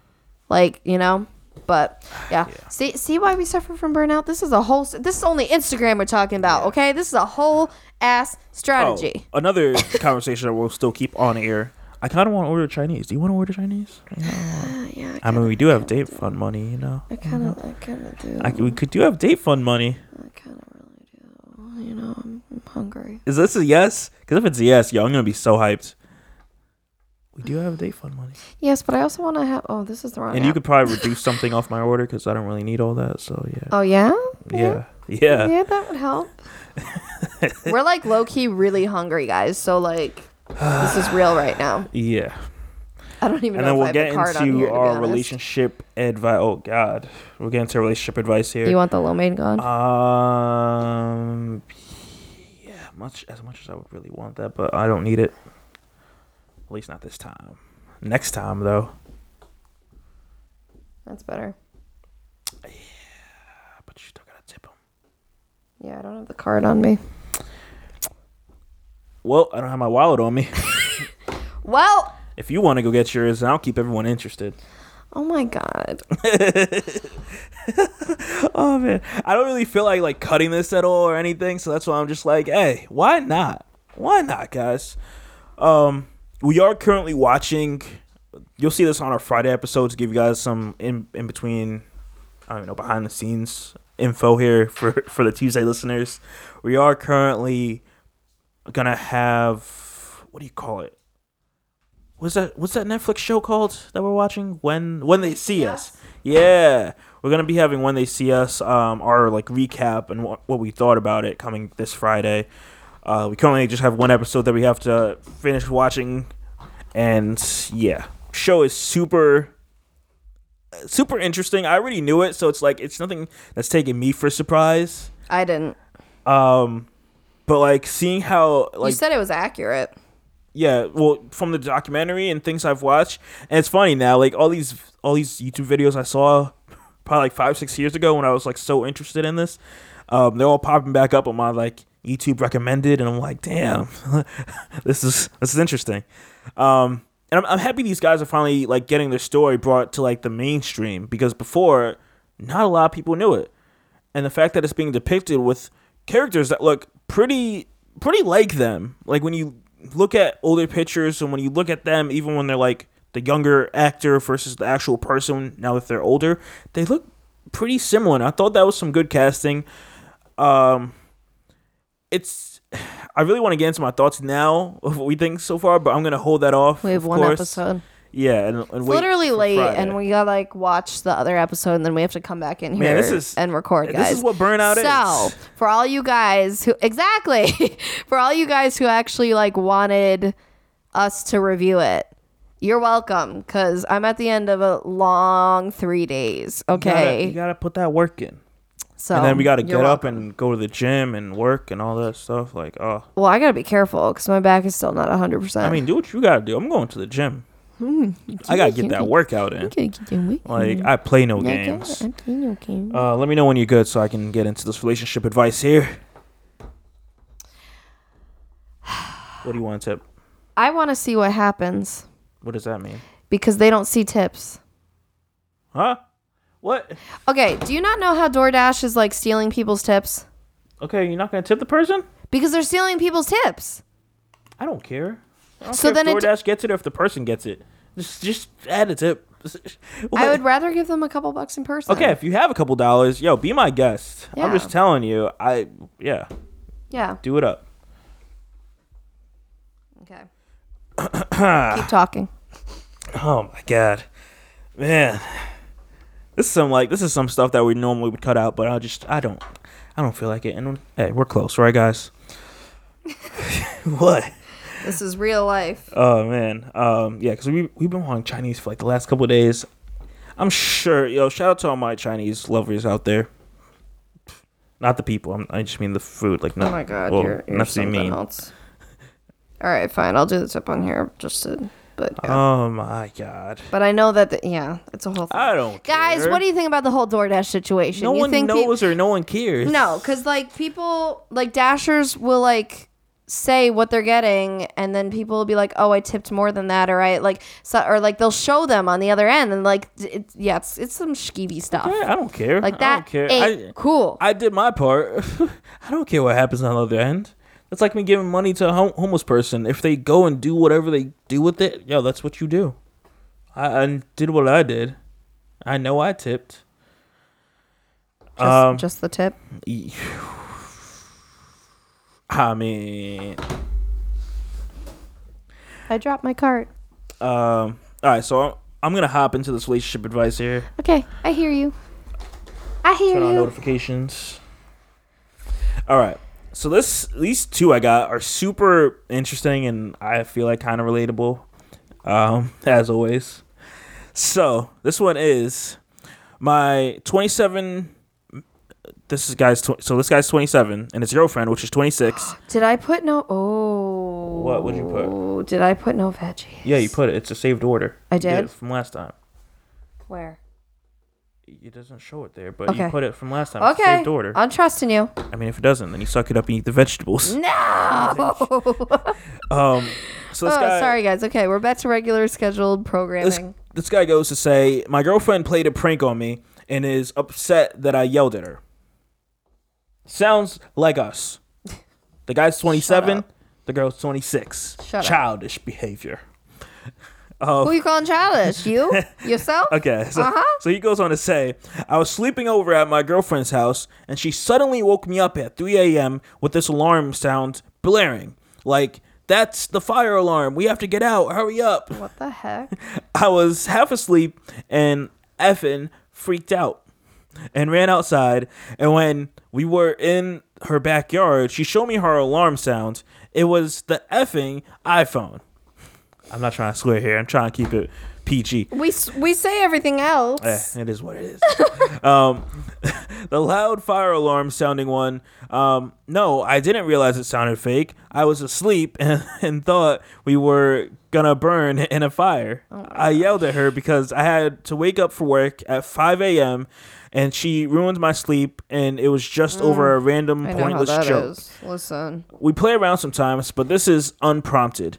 Like you know. But yeah. see see why we suffer from burnout. This is a whole. This is only Instagram we're talking about. Okay, this is a whole ass strategy. Oh, another conversation that we'll still keep on air. I kind of want to order Chinese. Do you want to order Chinese? yeah, I mean, we do have date fund money, you know. I kind of, uh-huh. I kind of do. I, we could do have date fund money. I kind of really do. You know, I'm, I'm hungry. Is this a yes? Because if it's a yes, yo, I'm gonna be so hyped. We do have date fund money, Yes, but I also want to have. Oh, this is the wrong. and you could probably reduce something off my order because I don't really need all that. So yeah, Oh yeah. yeah, yeah. Yeah, that would help. We're like low key really hungry, guys. So like, this is real right now. Yeah. I don't even And know then if we'll I have get a card on into here. To be our honest. relationship advice. Oh God, we'll get into relationship advice here. You want the lo mein gone? Um, yeah, much as much as I would really want that, but I don't need it. At least not this time. Next time though, That's better. Yeah, but you still gotta tip them. Yeah, I don't have the card on me. Well, I don't have my wallet on me. Well, if you want to go get yours, and I'll keep everyone interested. oh my god. Oh man, I don't really feel like like cutting this at all or anything, so that's why I'm just like, hey, why not? Why not, guys? Um, we are currently watching. You'll see this on our Friday episodes. to give you guys some in in between. I don't know behind the scenes info here for for the Tuesday listeners. We are currently gonna have what do you call it? What's that? What's that Netflix show called that we're watching? When when they see us. Yeah, we're gonna be having when they see us, um, our like recap and what, what we thought about it coming this Friday. Uh, we currently just have one episode that we have to finish watching, and yeah, show is super, super interesting. I already knew it, so it's like it's nothing that's taking me for surprise. I didn't. Um, but like seeing how like you said it was accurate. yeah, well, from the documentary and things I've watched, and it's funny now. Like all these all these YouTube videos I saw probably like five six years ago when I was like so interested in this, um, they're all popping back up on my like YouTube recommended, and I'm like, damn, this is this is interesting. Um, and I'm, I'm happy these guys are finally like getting their story brought to like the mainstream because before, not a lot of people knew it, and the fact that it's being depicted with characters that look pretty pretty like them. Like when you look at older pictures and when you look at them, even when they're like the younger actor versus the actual person now that they're older, they look pretty similar. And I thought that was some good casting. Um, it's I really want to get into my thoughts now of what we think so far, but I'm gonna hold that off. We have one course. episode. Yeah, and, and literally late, Friday. and we gotta like watch the other episode, and then we have to come back in here Man, this is- and record, guys. this is what burnout so, is. So for all you guys who exactly, for all you guys who actually like wanted us to review it, you're welcome. Because I'm at the end of a long three days. You gotta- Okay, you gotta put that work in. so and then we got to get up and go to the gym and work and all that stuff. Like, oh, Well, I gotta be careful because my back is still not 100. percent I mean, do what you got to do. I'm going to the gym. Hmm, I got to get that workout in. Like, I play no games. Uh, let me know when you're good so I can get into this relationship advice here. What do you want to tip? I want to see what happens What does that mean? because they don't see tips. Huh? What? Okay, do you not know how DoorDash is like stealing people's tips? Okay, you're not to tip the person? Because they're stealing people's tips. I don't care. So then if it- DoorDash gets it or if the person gets it. Just, just add a tip. I would rather give them a couple bucks in person. Okay, if you have a couple dollars, yo, be my guest. I'm just telling you. I yeah, Yeah. do it up. Okay. Keep talking. Oh my god, man, this is some like this is some stuff that we normally would cut out, but I just I don't I don't feel like it. And hey, we're close, right, guys? what? This is real life. Oh man, um, yeah, because we we've been wanting Chinese for like the last couple of days. I'm sure, yo, shout out to all my Chinese lovers out there. Not the people. I'm, I just mean the food. Like, no, Oh my god, well, you're, you're not to be something mean. else. All right, fine. I'll do the tip on here just to, but yeah. Oh my god. but I know that the, yeah, it's a whole thing. I don't care. Guys, care. what do you think about the whole DoorDash situation? No you one knows or no one cares. No, because like people, like Dashers will like say what they're getting, and then people will be like, "Oh, I tipped more than that," or I like, so, or like they'll show them on the other end, and like, it, yeah, it's it's some skeevy stuff. Yeah, I don't care. Like that I don't care. I, cool. I did my part. I don't care what happens on the other end. That's like me giving money to a hom- homeless person. If they go and do whatever they do with it, yo, that's what you do. I, I did what I did. I know I tipped. just, um, just the tip. I mean, I dropped my cart. um, all right. So I'm gonna hop into this relationship advice here. Okay, I hear you. I hear Turn on you. notifications. All right. So this these two I got are super interesting and I feel like kind of relatable, um, as always. So this one is my 27. This is guy's tw- so this guy's 27 and his girlfriend, which is 26. Did I put no? Oh. What would you put? Oh did I put no veggies? Yeah, you put it. It's a saved order. I You did? it from last time. Where? It doesn't show it there, but Okay. you put it from last time. It's a Okay. saved order. I'm trusting you. I mean, if it doesn't, then you suck it up and eat the vegetables. No. Um, so this oh, guy, sorry guys. Okay, we're back to regular scheduled this, programming. this guy goes to say, My girlfriend played a prank on me and is upset that I yelled at her. Sounds like us. The guy's 27, the girl's 26. Shut up. Childish behavior. Who you calling childish? You yourself? Okay, so, Uh-huh. so he goes on to say, I was sleeping over at my girlfriend's house and she suddenly woke me up at 3 a.m. with this alarm sound blaring. Like, that's the fire alarm. We have to get out. Hurry up. What the heck? I was half asleep and effing freaked out and ran outside. And when we were in her backyard, she showed me her alarm sound. It was the effing iPhone. I'm not trying to swear here. I'm trying to keep it PG. We we say everything else. Eh, it is what it is. um, the loud fire alarm sounding one. Um, no, I didn't realize it sounded fake. I was asleep and, and thought we were gonna burn in a fire. I yelled at her because I had to wake up for work at 5 a.m. and she ruined my sleep, and it was just over a random Mm. I pointless joke. is. Listen. We play around sometimes, but this is unprompted.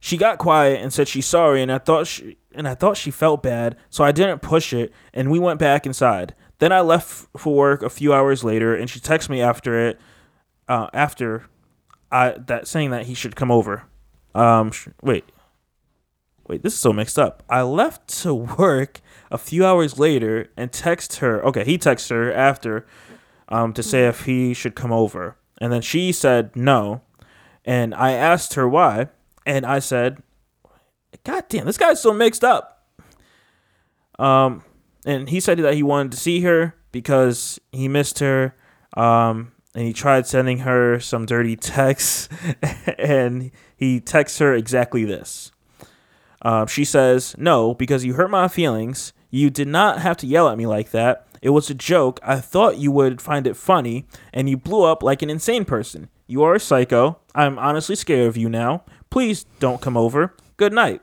She got quiet and said she's sorry, and I thought she and I thought she felt bad, so I didn't push it, and we went back inside. Then I left for work a few hours later, and she texted me after it, uh, after I that saying that he should come over. Um, sh- wait, wait, this is so mixed up. I left to work a few hours later and text her. Okay, he texted her after, um, to say if he should come over, and then she said no, and I asked her why, and I said, "God damn, this guy's so mixed up." Um, and he said that he wanted to see her because he missed her. Um, and he tried sending her some dirty texts, and he texts her exactly this. Um, she says, No, because you hurt my feelings. You did not have to yell at me like that. It was a joke. I thought you would find it funny, and you blew up like an insane person. You are a psycho. I'm honestly scared of you now. Please don't come over. Good night.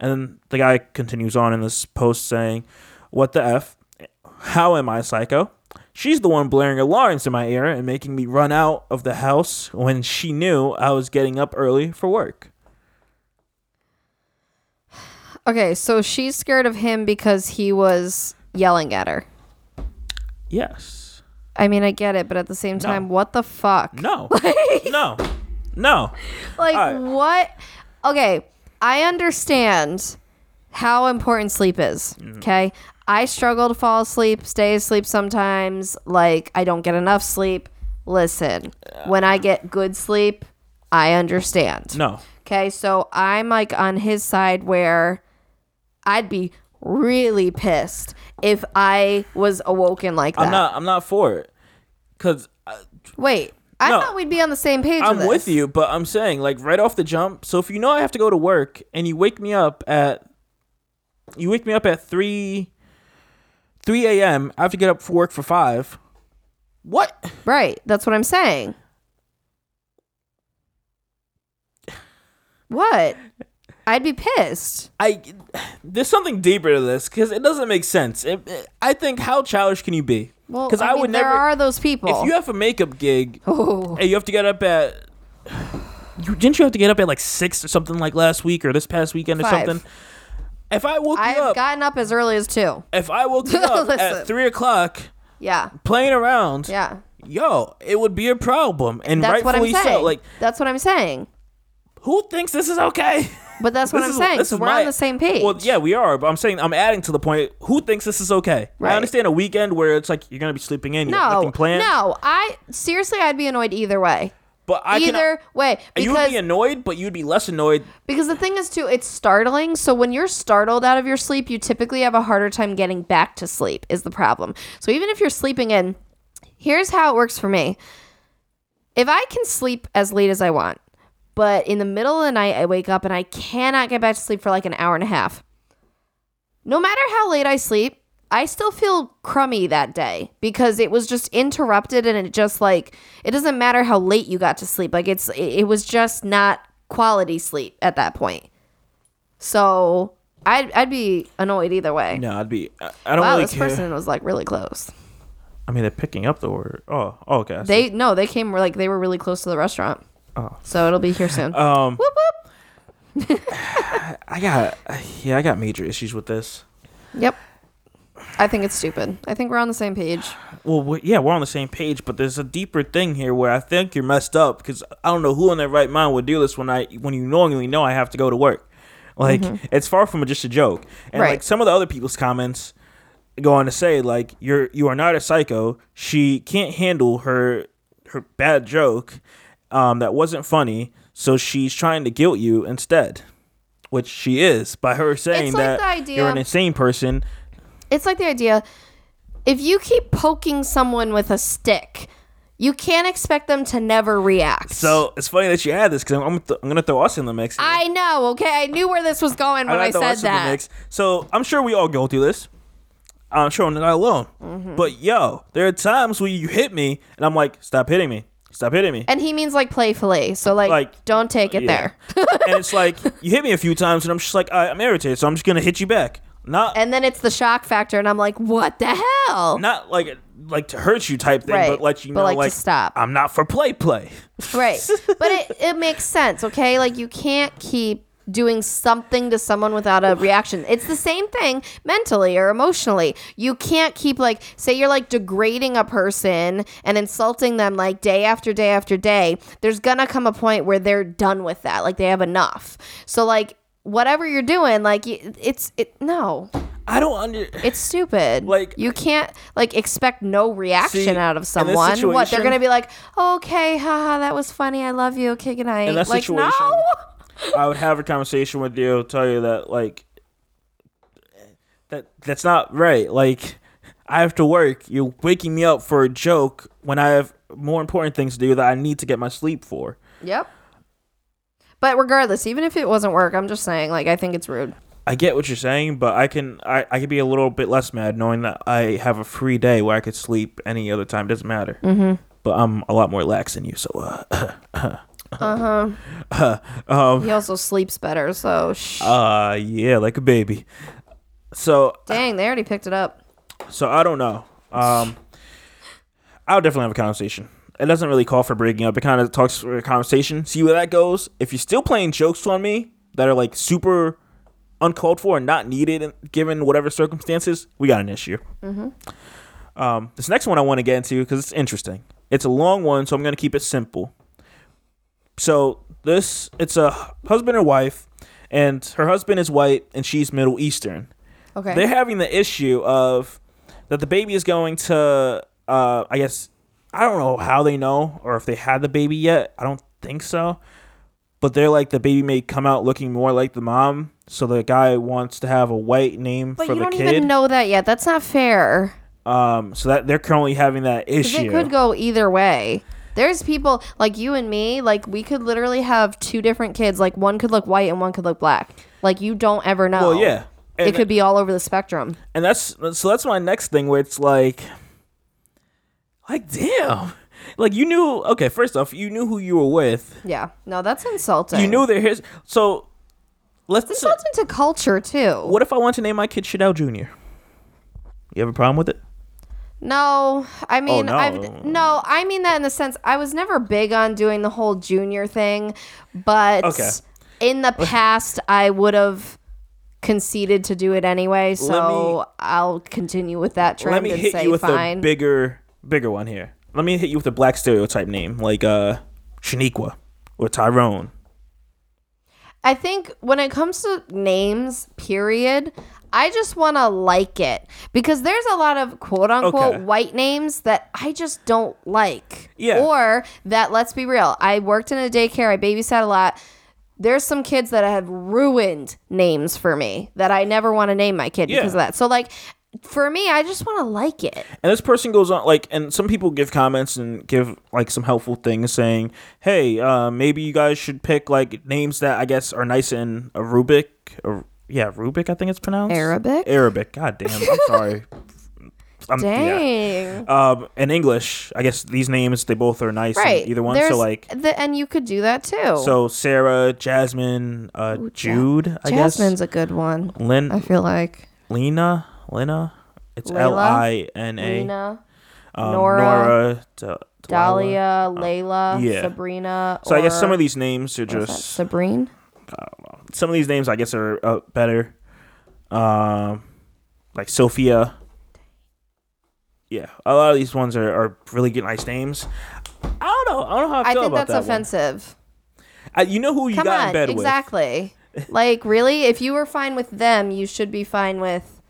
And the guy continues on in this post saying, What the F? How am I psycho? She's the one blaring alarms in my ear and making me run out of the house when she knew I was getting up early for work. Okay, so she's scared of him because he was yelling at her. Yes. I mean, I get it, but at the same time, what the fuck? No. no. No. Like Alright. what? Okay, I understand how important sleep is. Mm-hmm. Okay, I struggle to fall asleep, stay asleep sometimes. Like I don't get enough sleep. Listen, when I get good sleep, I understand. No. Okay, so I'm like on his side where I'd be really pissed if I was awoken like that. I'm not I'm not for it. Cuz Wait, I No. thought we'd be on the same page. I'm with, you, but I'm saying like right off the jump. So if you know I have to go to work and you wake me up at you wake me up at 3 3 a.m. I have to get up for work for 5. What? Right. That's what I'm saying. What? I'd be pissed. I there's something deeper to this cuz it doesn't make sense. It, it- I think how childish can you be? Well, 'Cause I, I mean, would there never- are those people. If you have a makeup gig oh, Hey, you have to get up at. You didn't you have to get up at like six or something like last week or this past weekend or something? If I woke you I've up, gotten up as early as two. if I woke you up at three o'clock Yeah. playing around, Yeah. yo, it would be a problem, and That's what I'm rightfully saying. so. Like, that's what I'm saying. who thinks this is okay? But that's what This I'm is- saying. So we're my- on the same page. Well, yeah, we are, but I'm saying I'm adding to the point. Who thinks this is okay? Right. I understand a weekend where it's like you're gonna be sleeping in, you have no, nothing planned. no. I seriously, I'd be annoyed either way. but I can. either way, You would be annoyed, but you'd be less annoyed. Because the thing is, too, it's startling. So when you're startled out of your sleep, you typically have a harder time getting back to sleep, is the problem. So even if you're sleeping in, here's how it works for me. If I can sleep as late as I want, but in the middle of the night I wake up and I cannot get back to sleep for like an hour and a half, no matter how late I sleep, I still feel crummy that day because it was just interrupted and it just like it doesn't matter how late you got to sleep. Like it's it, it was just not quality sleep at that point. So I'd I'd be annoyed either way. No, I'd be. I, I don't wow, really this care. person was like really close. I mean, they're picking up the word. Oh, oh okay. They no, they came like they were really close to the restaurant. Oh. So it'll be here soon. Um, whoop whoop. I got yeah, I got major issues with this. Yep. I think it's stupid. I think we're on the same page. Well, we yeah, we're on the same page, but there's a deeper thing here where I think you're messed up because I don't know who in their right mind would do this when I when you normally know I have to go to work. Like it's far from just a joke, and Right. like some of the other people's comments go on to say like you're you are not a psycho. She can't handle her her bad joke um, that wasn't funny, so she's trying to guilt you instead. Which she is by her saying like that you're an insane person. It's like the idea if you keep poking someone with a stick, you can't expect them to never react. So it's funny that you add this because I'm, I'm, th- I'm gonna throw us in the mix. here. I know, okay? I knew where this was going when I, gotta said us in the that. So I'm sure we all go through this. I'm sure I'm not alone. Mm-hmm. But yo, there are times where you hit me, and I'm like, stop hitting me, stop hitting me. And he means like playfully. So like, Like, don't take it yeah. there. and it's like you hit me a few times, and I'm just like, I, I'm irritated, so I'm just gonna hit you back. Not and then it's the shock factor, and I'm like, what the hell? not like like to hurt you type thing, Right. but let you But, know like, to like, stop. I'm not for play play. Right. But it, it makes sense, okay? Like you can't keep doing something to someone without a reaction. It's the same thing mentally or emotionally. You can't keep like say you're like degrading a person and insulting them like day after day after day. There's to come a point where they're done with that. Like they have enough. So like whatever you're doing like it's it no. I don't under. It's stupid. Like- you can't like expect no reaction See, out of someone. What they're gonna be like, okay, haha, that was funny. I love you. Okay, good night. In that like situation- no. I would have a conversation with you, tell you that like that that's not right. Like I have to work. You're waking me up for a joke when I have more important things to do that I need to get my sleep for. Yep. But regardless, even if it wasn't work, I'm just saying, like, I think it's rude. I get what you're saying, but I can I, I could be a little bit less mad knowing that I have a free day where I could sleep any other time. Doesn't matter. Mm-hmm. But I'm a lot more lax than you, so uh, Uh huh. um, He also sleeps better, so shh. uh, yeah, like a baby. So Dang, they already picked it up. So I don't know. Um, I'll definitely have a conversation. It doesn't really call for breaking up. It kind of talks for a conversation. See where that goes. If you're still playing jokes on me that are like super uncalled for and not needed given whatever circumstances, we got an issue. Um, this next one I want to get into because it's interesting. It's a long one, so I'm going to keep it simple. So this it's a husband and wife, and her husband is white and she's Middle Eastern Okay. they're having the issue of that the baby is going to uh i guess i don't know how they know or if they had the baby yet i don't think so but they're like the baby may come out looking more like the mom so the guy wants to have a white name but for you the don't even know that yet. That's not fair. um so that they're currently having that issue it could go either way. There's people like you and me, like we could literally have two different kids. Like one could look white and one could look black. Like you don't ever know. well yeah and, it could be all over the spectrum. and that's so that's my next thing where it's like like damn like you knew okay first off you knew who you were with Yeah. No, that's insulting. you knew their his so let's It's insulting to culture too. What if I want to name my kid Shadell Jr.? You have a problem with it? No, I mean, no. I've no, I mean that in the sense I was never big on doing the whole junior thing, but Okay. in the past I would have conceded to do it anyway. So me- I'll continue with that trend Let me and hit say you with fine. a bigger, bigger one here. Let me hit you with a black stereotype name like uh Shaniqua or Tyrone. I think when it comes to names, period, I just want to like it because there's a lot of quote unquote Okay. white names that I just don't like. Yeah. Or that, let's be real, I worked in a daycare, I babysat a lot. There's some kids that have ruined names for me that I never want to name my kid Yeah. because of that. So, like, for me, I just want to like it. And this person goes on like, and some people give comments and give like some helpful things, saying, "Hey, uh, maybe you guys should pick like names that I guess are nice in Arabic or yeah, Rubik, I think it's pronounced Arabic? Arabic. God damn, I'm sorry. I'm, yeah. Dang. Um, in English, I guess these names they both are nice. Right. Either one. There's So like, the, and you could do that too. so Sarah, Jasmine, uh, Jude. I guess Jasmine's a good one. Lynn I feel like. Lena, Lena. It's L I N A. Lena, Um, Nora, Nora, Delilah. Dahlia, Layla, yeah. Sabrina. So I guess some of these names are just Sabrine. Some of these names I guess are uh, better. Um, like Sophia. Yeah, a lot of these ones are, are really good, nice names. I don't know. I don't know how I I feel think about that's that one. I think that's offensive. Uh, you know who you Come got on, in bed exactly. like really, if you were fine with them, you should be fine with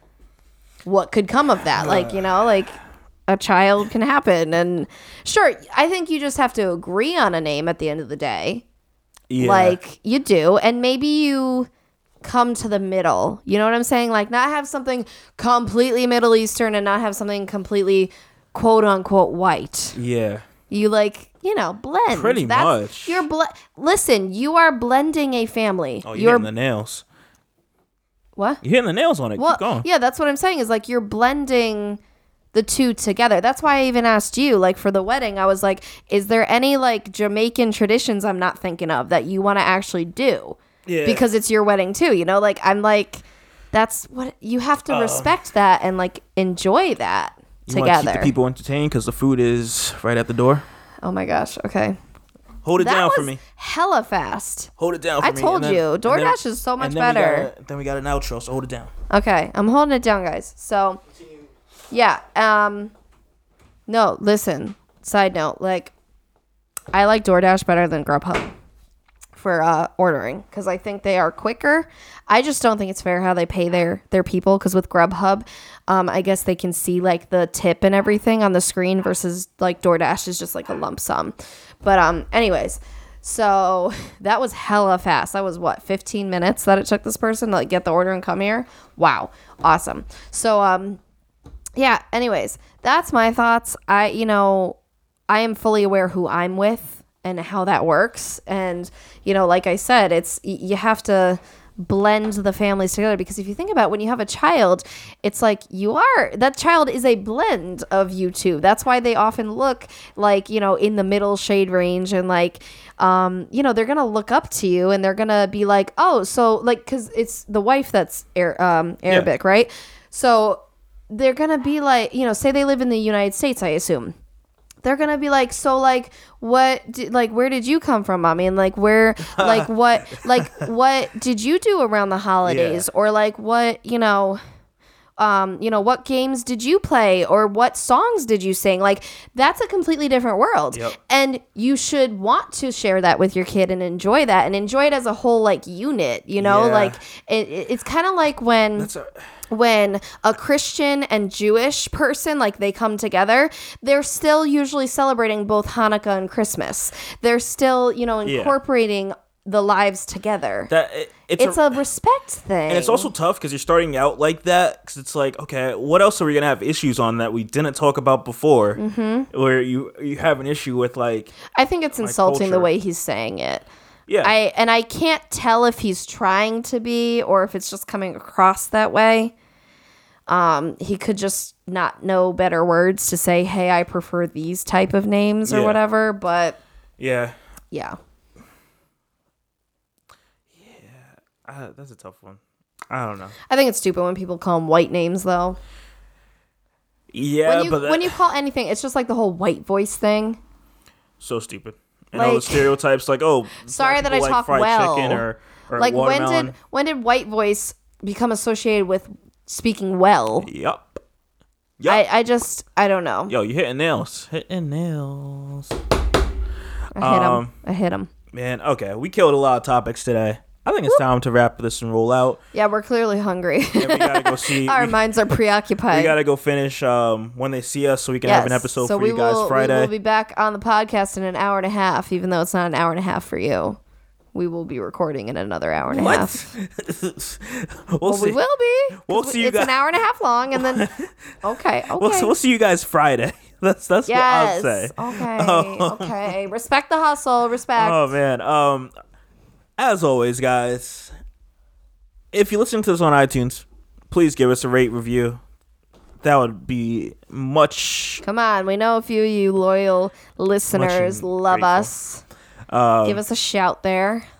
what could come of that. Like you know, like a child can happen, and sure, I think you just have to agree on a name at the end of the day. Yeah. like you do and maybe you come to the middle you know what i'm saying like not have something completely middle eastern and not have something completely quote unquote white yeah. you like you know blend Pretty much. you're ble- listen you are blending a family Oh, you're you're hitting the nails. What? You're hitting the nails on it. Well, Keep going. yeah, that's what I'm saying. Is like you're blending the two together. That's why I even asked you, like for the wedding, I was like, is there any like Jamaican traditions I'm not thinking of that you want to actually do? Yeah. Because it's your wedding too, you know? Like I'm like, that's what you have to uh. respect that and like enjoy that You wanna together. keep the people entertained because the food is right at the door. oh my gosh. Okay. Hold it That down was for me. hella fast. Hold it down for I me. told then- you, and then- DoorDash is so much and then we better. got a- then we got an outro, so hold it down. Okay, I'm holding it down, guys. So, yeah. Um, no, listen. Side note, like, I like DoorDash better than Grubhub for uh, ordering because I think they are quicker. I just don't think it's fair how they pay their their people because with Grubhub, um, I guess they can see like the tip and everything on the screen versus like DoorDash is just like a lump sum. But um, anyways. So that was hella fast. That was what, 15 minutes that it took this person to like get the order and come here. Wow. Awesome. So um yeah, anyways, that's my thoughts. I you know, I am fully aware who I'm with and how that works and you know, like I said, it's you have to blend the families together because if you think about it, when you have a child, it's like you are that child is a blend of you two. That's why they often look like, you know, in the middle shade range and like um, you know, they're gonna look up to you and they're gonna be like, oh, so like, cause it's the wife that's Ar- um, Arabic, right? So they're gonna be like, you know, say they live in the United States, I assume. They're gonna be like, so like, what, did, like, where did you come from, mommy? And like, where, like, what, like, what did you do around the holidays, or like, what, you know, um, you know, what games did you play or what songs did you sing? Like that's a completely different world. Yep. And you should want to share that with your kid and enjoy that and enjoy it as a whole like unit, you know? Yeah. Like it, it- it's kind of like when a, when a Christian and Jewish person like they come together, they're still usually celebrating both Hanukkah and Christmas. They're still, you know, Yeah. The lives together. that it, it's, it's a, a, respect thing. and it's also tough because you're starting out like that because it's like okay what else are we gonna have issues on that we didn't talk about before mm-hmm. where you you have an issue with like I think it's insulting the way he's saying it. yeah I and I can't tell if he's trying to be or if it's just coming across that way. Um, he could just not know better words to say, "Hey, I prefer these type of names" or Yeah. whatever. But yeah yeah, uh, that's a tough one I don't know I think it's stupid when people call him white names, though. yeah when you but that, when you call anything, it's just like the whole white voice thing. so stupid and all the stereotypes like oh Sorry that I like talk fried well. chicken or, or Like when did when did white voice become associated with speaking well? Yup. Yup. I I just I don't know. Yo, you hitting nails. Hitting nails. I hit him. Um, I hit him. Man, okay. We killed a lot of topics today. I think it's time to wrap this and roll out. Yeah, we're clearly hungry. We gotta go see. Our we, minds are preoccupied. we gotta go finish um, when they see us, so we can have an episode so for we you guys will, Friday. We will be back on the podcast in an hour and a half, even though it's not an hour and a half for you. We will be recording in another hour and a half. we'll Well, see. we will be. We'll see you guys. It's guys- an hour and a half long, and then okay, okay. We'll, we'll see you guys Friday. That's that's yes. what I'll say. Okay. okay. Respect the hustle. Respect. Oh man. Um as always, guys, if you listen to this on iTunes, please give us a rate review. That would be much Come on, we know a few of you loyal listeners love grateful. us. um, Give us a shout there.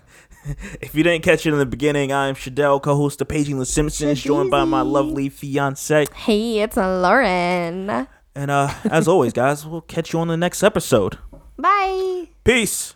If you didn't catch it in the beginning, I'm Shadell, co-host of Paging the Simpsons, joined by my lovely fiance. Hey, it's Lauren. And uh, as always, guys, we'll catch you on the next episode. Bye. Peace.